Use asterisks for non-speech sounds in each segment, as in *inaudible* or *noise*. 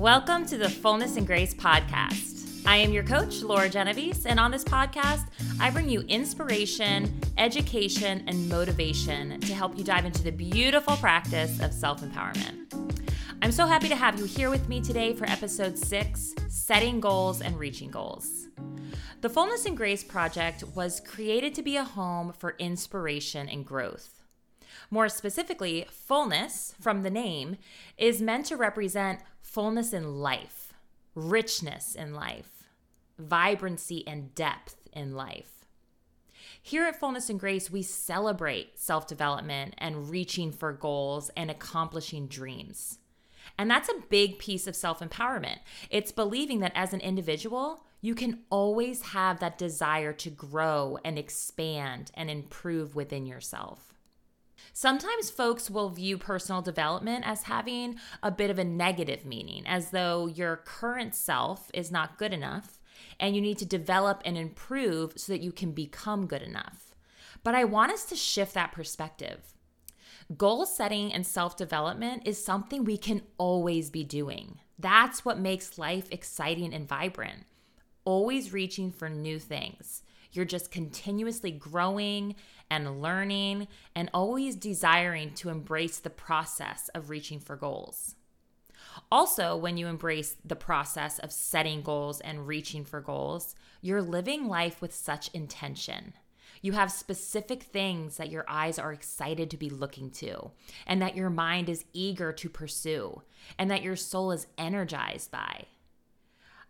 Welcome to the Fullness and Grace podcast. I am your coach, Laura Genovese, and on this podcast, I bring you inspiration, education, and motivation to help you dive into the beautiful practice of self empowerment. I'm so happy to have you here with me today for episode six Setting Goals and Reaching Goals. The Fullness and Grace Project was created to be a home for inspiration and growth. More specifically, fullness, from the name, is meant to represent fullness in life, richness in life, vibrancy and depth in life. Here at Fullness and Grace, we celebrate self development and reaching for goals and accomplishing dreams. And that's a big piece of self empowerment. It's believing that as an individual, you can always have that desire to grow and expand and improve within yourself. Sometimes folks will view personal development as having a bit of a negative meaning, as though your current self is not good enough and you need to develop and improve so that you can become good enough. But I want us to shift that perspective. Goal setting and self development is something we can always be doing. That's what makes life exciting and vibrant. Always reaching for new things. You're just continuously growing and learning and always desiring to embrace the process of reaching for goals. Also, when you embrace the process of setting goals and reaching for goals, you're living life with such intention. You have specific things that your eyes are excited to be looking to, and that your mind is eager to pursue, and that your soul is energized by.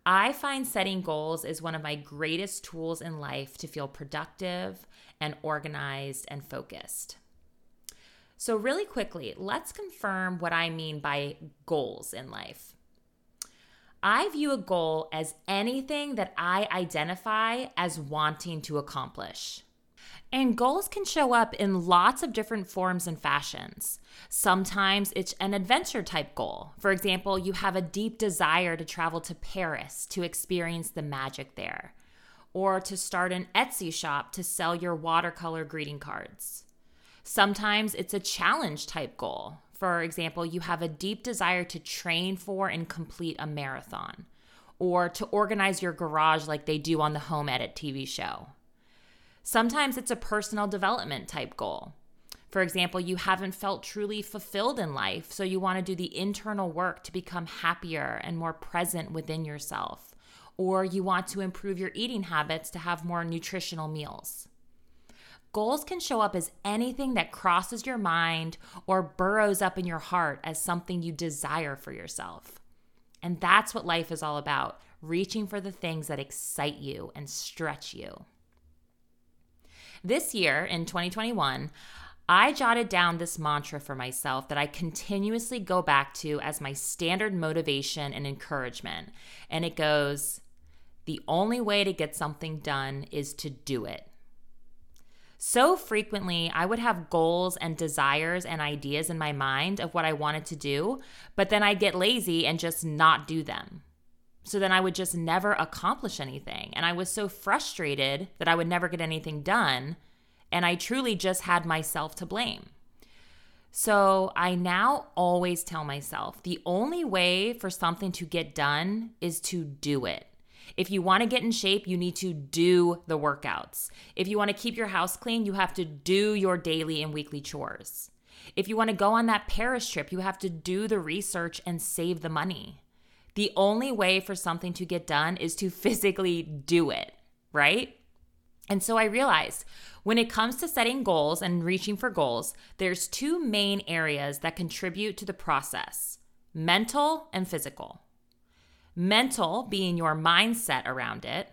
I find setting goals is one of my greatest tools in life to feel productive and organized and focused. So, really quickly, let's confirm what I mean by goals in life. I view a goal as anything that I identify as wanting to accomplish. And goals can show up in lots of different forms and fashions. Sometimes it's an adventure type goal. For example, you have a deep desire to travel to Paris to experience the magic there, or to start an Etsy shop to sell your watercolor greeting cards. Sometimes it's a challenge type goal. For example, you have a deep desire to train for and complete a marathon, or to organize your garage like they do on the Home Edit TV show. Sometimes it's a personal development type goal. For example, you haven't felt truly fulfilled in life, so you want to do the internal work to become happier and more present within yourself. Or you want to improve your eating habits to have more nutritional meals. Goals can show up as anything that crosses your mind or burrows up in your heart as something you desire for yourself. And that's what life is all about reaching for the things that excite you and stretch you. This year, in 2021, I jotted down this mantra for myself that I continuously go back to as my standard motivation and encouragement. And it goes, The only way to get something done is to do it. So frequently, I would have goals and desires and ideas in my mind of what I wanted to do, but then I'd get lazy and just not do them. So then I would just never accomplish anything. And I was so frustrated that I would never get anything done. And I truly just had myself to blame. So I now always tell myself the only way for something to get done is to do it. If you want to get in shape, you need to do the workouts. If you want to keep your house clean, you have to do your daily and weekly chores. If you want to go on that Paris trip, you have to do the research and save the money. The only way for something to get done is to *laughs* physically do it, right? And so I realized when it comes to setting goals and reaching for goals, there's two main areas that contribute to the process mental and physical. Mental being your mindset around it,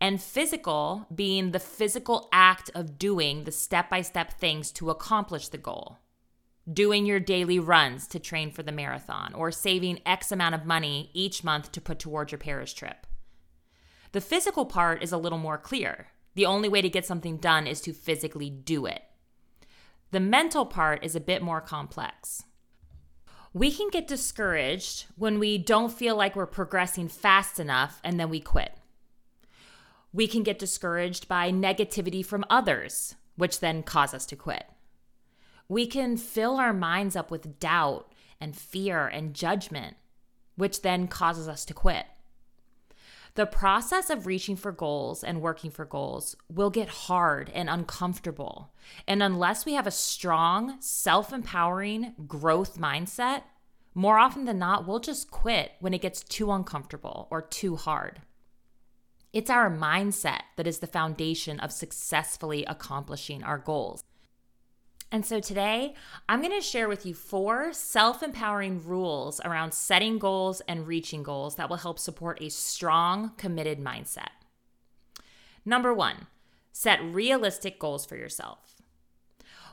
and physical being the physical act of doing the step by step things to accomplish the goal doing your daily runs to train for the marathon, or saving X amount of money each month to put towards your Paris trip. The physical part is a little more clear. The only way to get something done is to physically do it. The mental part is a bit more complex. We can get discouraged when we don't feel like we're progressing fast enough and then we quit. We can get discouraged by negativity from others, which then cause us to quit. We can fill our minds up with doubt and fear and judgment. which then causes us to quit. The process of reaching for goals and working for goals will get hard and uncomfortable. And unless we have a strong, self empowering growth mindset, more often than not, we'll just quit when it gets too uncomfortable or too hard. It's our mindset that is the foundation of successfully accomplishing our goals. And so today, I'm going to share with you four self empowering rules around setting goals and reaching goals that will help support a strong, committed mindset. Number one, set realistic goals for yourself.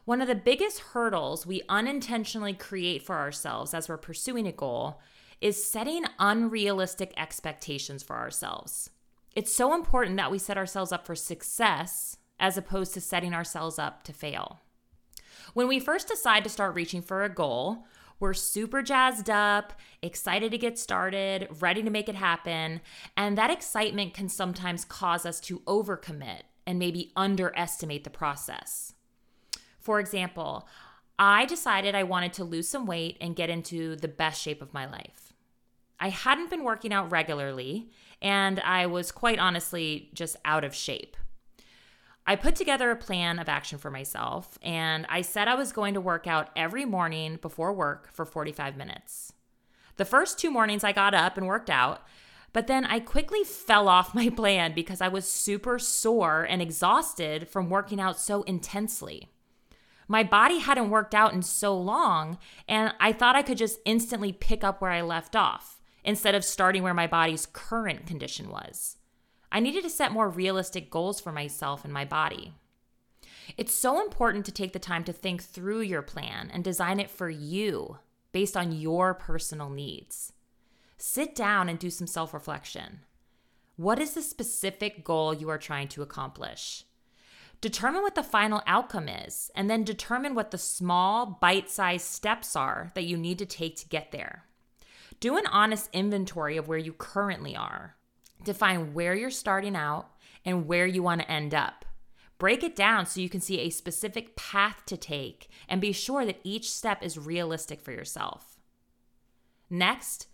One of the biggest hurdles we unintentionally create for ourselves as we're pursuing a goal is setting unrealistic expectations for ourselves. It's so important that we set ourselves up for success as opposed to setting ourselves up to fail. When we first decide to start reaching for a goal, we're super jazzed up, excited to get started, ready to make it happen. And that excitement can sometimes cause us to overcommit and maybe underestimate the process. For example, I decided I wanted to lose some weight and get into the best shape of my life. I hadn't been working out regularly, and I was quite honestly just out of shape. I put together a plan of action for myself, and I said I was going to work out every morning before work for 45 minutes. The first two mornings I got up and worked out, but then I quickly fell off *laughs* my plan because I was super sore and exhausted from working out so intensely. My body hadn't worked out in so long, and I thought I could just instantly pick up where I left off instead of starting where my body's current condition was. I needed to set more realistic goals for myself and my body. It's so important to take the time to think through your plan and design it for you based on your personal needs. Sit down and do some self reflection. What is the specific goal you are trying to accomplish? Determine what the final outcome is, and then determine what the small, bite sized steps are that you need to take to get there. Do an honest inventory of where you currently are. Define where you're starting out and where you want to end up. Break it down so you can see a specific path to take and be sure that each step is realistic for yourself. Next,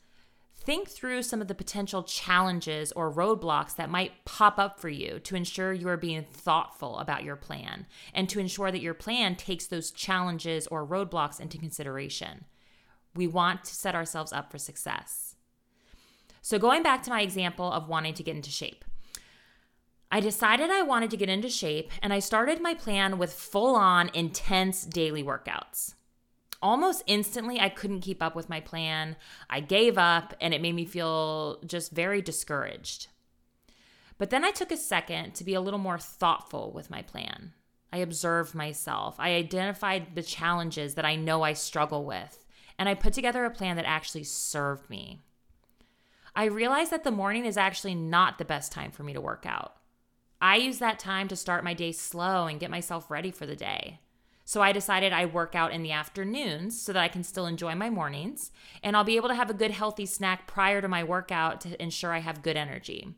think through some of the potential challenges or roadblocks that might pop up for you to ensure you are being thoughtful about your plan and to ensure that your plan takes those challenges or roadblocks into consideration. We want to set ourselves up for success. So, going back to my example of wanting to get into shape, I decided I wanted to get into shape and I started my plan with full on intense daily workouts. Almost instantly, I couldn't keep up with my plan. I gave up and it made me feel just very discouraged. But then I took a second to be a little more thoughtful with my plan. I observed myself. I identified the challenges that I know I struggle with, and I put together a plan that actually served me. I realized that the morning is actually not the best time for me to work out. I use that time to start my day slow and get myself ready for the day. So I decided I work out in the afternoons so that I can still enjoy my mornings and I'll be able to have a good healthy snack prior to my workout to ensure I have good energy.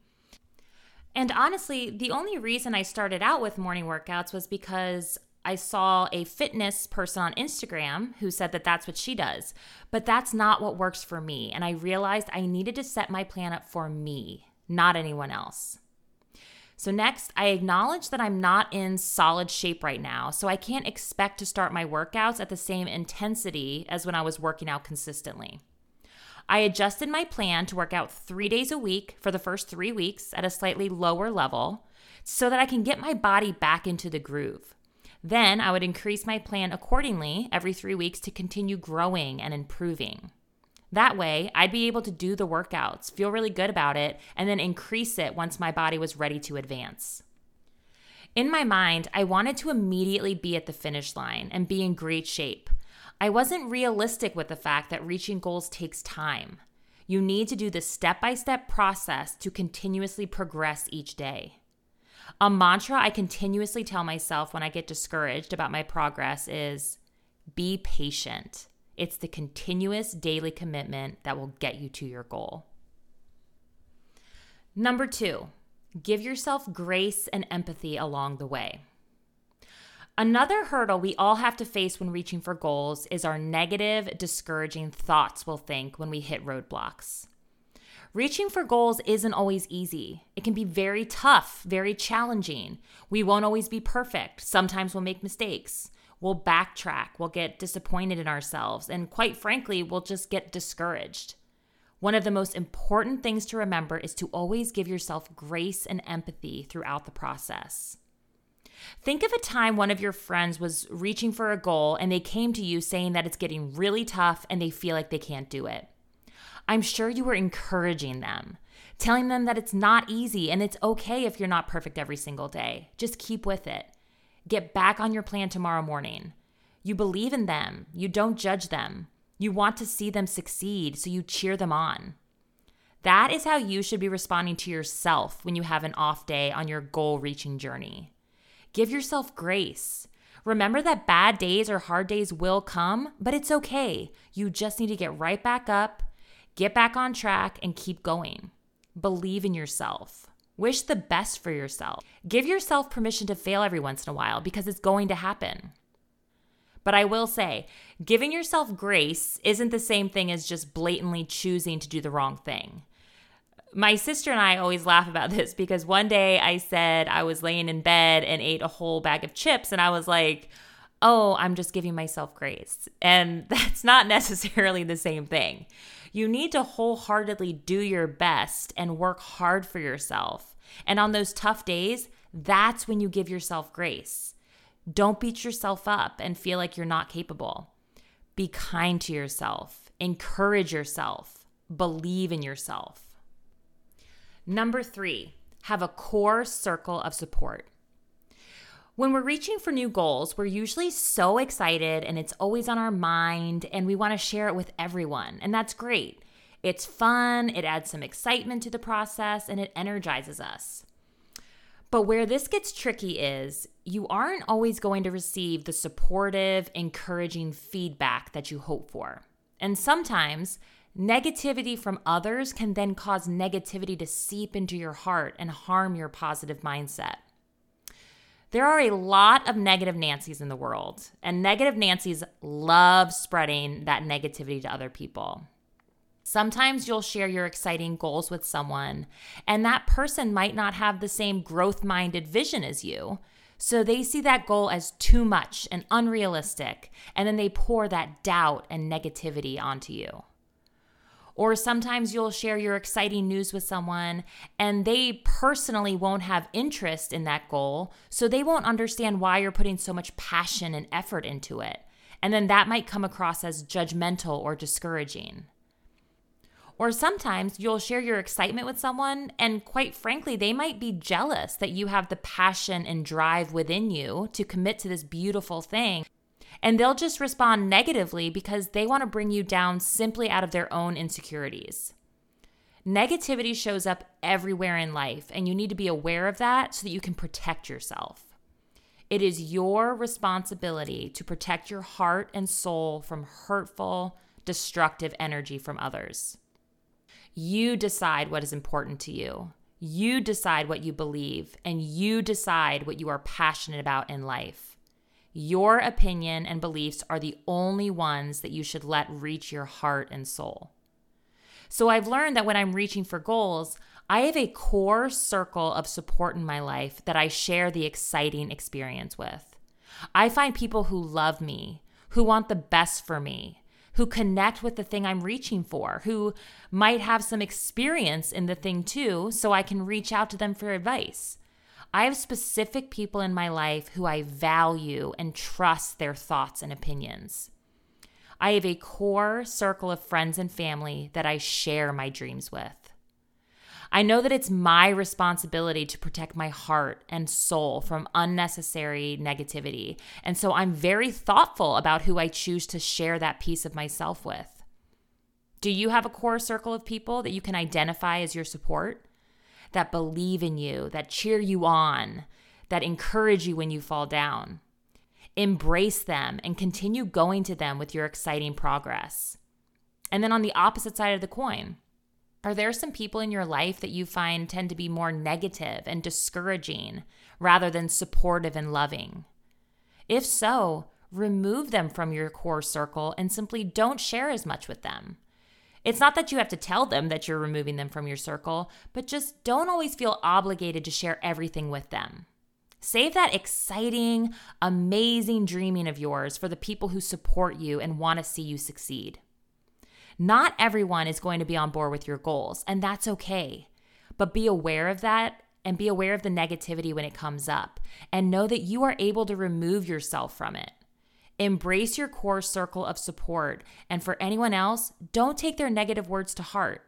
And honestly, the only reason I started out with morning workouts was because I saw a fitness person on Instagram who said that that's what she does, but that's not what works for me. And I realized I needed to set my plan up for me, not anyone else. So, next, I acknowledge that I'm not in solid shape right now, so I can't expect to start my workouts at the same intensity as when I was working out consistently. I adjusted my plan to work out three days a week for the first three weeks at a slightly lower level so that I can get my body back into the groove. Then I would increase my plan accordingly every three weeks to continue growing and improving. That way, I'd be able to do the workouts, feel really good about it, and then increase it once my body was ready to advance. In my mind, I wanted to immediately be at the finish line and be in great shape. I wasn't realistic with the fact that reaching goals takes time. You need to do the step by step process to continuously progress each day. A mantra I continuously tell myself when I get discouraged about my progress is be patient. It's the continuous daily commitment that will get you to your goal. Number two, give yourself grace and empathy along the way. Another hurdle we all have to face when reaching for goals is our negative, discouraging thoughts we'll think when we hit roadblocks. Reaching for goals isn't always easy. It can be very tough, very challenging. We won't always be perfect. Sometimes we'll make mistakes. We'll backtrack. We'll get disappointed in ourselves. And quite frankly, we'll just get discouraged. One of the most important things to remember is to always give yourself grace and empathy throughout the process. Think of a time one of your friends was reaching for a goal and they came to you saying that it's getting really tough and they feel like they can't do it. I'm sure you were encouraging them, telling them that it's not easy and it's okay if you're not perfect every single day. Just keep with it. Get back on your plan tomorrow morning. You believe in them, you don't judge them. You want to see them succeed, so you cheer them on. That is how you should be responding to yourself when you have an off day on your goal reaching journey. Give yourself grace. Remember that bad days or hard days will come, but it's okay. You just need to get right back up, Get back on track and keep going. Believe in yourself. Wish the best for yourself. Give yourself permission to fail every once in a while because it's going to happen. But I will say, giving yourself grace isn't the same thing as just blatantly choosing to do the wrong thing. My sister and I always laugh about *laughs* this because one day I said I was laying in bed and ate a whole bag of chips, and I was like, oh, I'm just giving myself grace. And *laughs* that's not necessarily the same thing. You need to wholeheartedly do your best and work hard for yourself. And on those tough days, that's when you give yourself grace. Don't beat yourself up and feel like you're not capable. Be kind to yourself, encourage yourself, believe in yourself. Number three, have a core circle of support. When we're reaching for new goals, we're usually so excited and it's always on our mind and we want to share it with everyone. And that's great. It's fun, it adds some excitement to the process, and it energizes us. But where this gets tricky is you aren't always going to receive the supportive, encouraging feedback that you hope for. And sometimes negativity from others can then cause negativity to seep into your heart and harm your positive mindset. There are a lot of negative Nancy's in the world, and negative Nancy's love spreading that negativity to other people. Sometimes you'll share your exciting goals with someone, and that person might not have the same growth minded vision as you. So they see that goal as too much and unrealistic, and then they pour that doubt and negativity onto you. Or sometimes you'll share your exciting news with someone and they personally won't have interest in that goal, so they won't understand why you're putting so much passion and effort into it. And then that might come across as judgmental or discouraging. Or sometimes you'll share your excitement with someone, and quite frankly, they might be jealous that you have the passion and drive within you to commit to this beautiful thing. And they'll just respond negatively because they want to bring you down simply out of their own insecurities. Negativity shows up everywhere in life, and you need to be aware of that so that you can protect yourself. It is your responsibility to protect your heart and soul from hurtful, destructive energy from others. You decide what is important to you. You decide what you believe, and you decide what you are passionate about in life. Your opinion and beliefs are the only ones that you should let reach your heart and soul. So I've learned that when I'm reaching for goals, I have a core circle of support in my life that I share the exciting experience with. I find people who love me, who want the best for me, who connect with the thing I'm reaching for, who might have some experience in the thing too, so I can reach out to them for advice. I have specific people in my life who I value and trust their thoughts and opinions. I have a core circle of friends and family that I share my dreams with. I know that it's my responsibility to protect my heart and soul from unnecessary negativity. And so I'm very thoughtful about who I choose to share that piece of myself with. Do you have a core circle of people that you can identify as your support? That believe in you, that cheer you on, that encourage you when you fall down. Embrace them and continue going to them with your exciting progress. And then on the opposite side of the coin, are there some people in your life that you find tend to be more negative and discouraging rather than supportive and loving? If so, remove them from your core circle and simply don't share as much with them. It's not that you have to tell them that you're removing them from your circle, but just don't always feel obligated to share everything with them. Save that exciting, amazing dreaming of yours for the people who support you and want to see you succeed. Not everyone is going to be on board with your goals, and that's okay. But be aware of that and be aware of the negativity when it comes up, and know that you are able to remove yourself from it. Embrace your core circle of support. And for anyone else, don't take their negative words to heart.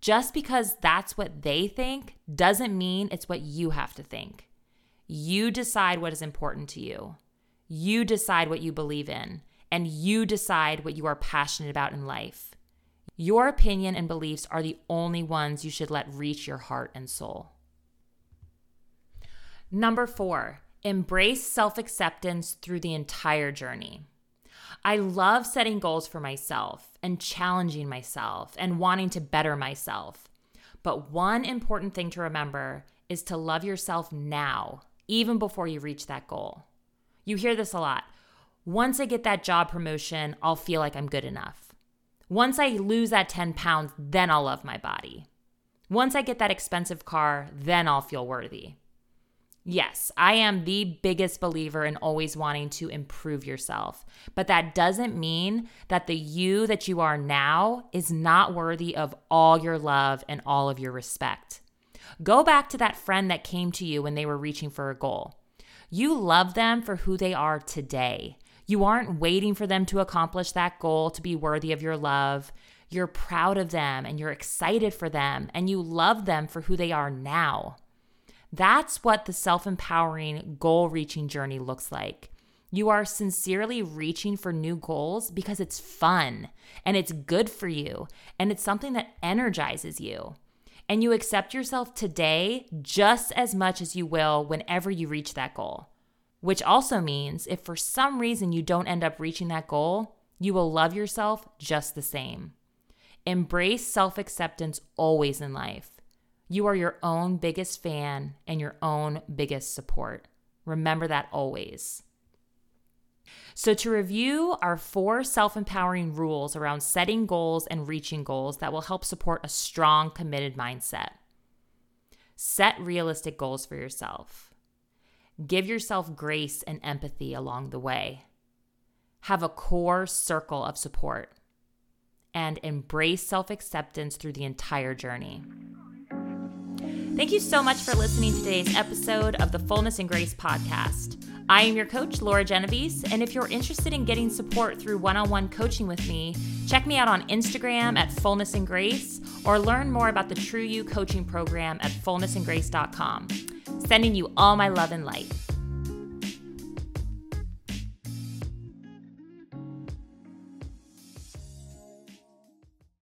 Just because that's what they think doesn't mean it's what you have to think. You decide what is important to you. You decide what you believe in, and you decide what you are passionate about in life. Your opinion and beliefs are the only ones you should let reach your heart and soul. Number four, Embrace self acceptance through the entire journey. I love setting goals for myself and challenging myself and wanting to better myself. But one important thing to remember is to love yourself now, even before you reach that goal. You hear this a lot. Once I get that job promotion, I'll feel like I'm good enough. Once I lose that 10 pounds, then I'll love my body. Once I get that expensive car, then I'll feel worthy. Yes, I am the biggest believer in always wanting to improve yourself. But that doesn't mean that the you that you are now is not worthy of all your love and all of your respect. Go back to that friend that came to you when they were reaching for a goal. You love them for who they are today. You aren't waiting for them to accomplish that goal to be worthy of your love. You're proud of them and you're excited for them and you love them for who they are now. That's what the self empowering, goal reaching journey looks like. You are sincerely reaching for new goals because it's fun and it's good for you and it's something that energizes you. And you accept yourself today just as much as you will whenever you reach that goal. Which also means if for some reason you don't end up reaching that goal, you will love yourself just the same. Embrace self acceptance always in life. You are your own biggest fan and your own biggest support. Remember that always. So, to review our four self empowering rules around setting goals and reaching goals that will help support a strong, committed mindset set realistic goals for yourself, give yourself grace and empathy along the way, have a core circle of support, and embrace self acceptance through the entire journey. Thank you so much for listening to today's episode of the Fullness and Grace podcast. I am your coach, Laura Genovese, and if you're interested in getting support through one on one coaching with me, check me out on Instagram at Fullness and Grace or learn more about the True You coaching program at fullnessandgrace.com. Sending you all my love and light.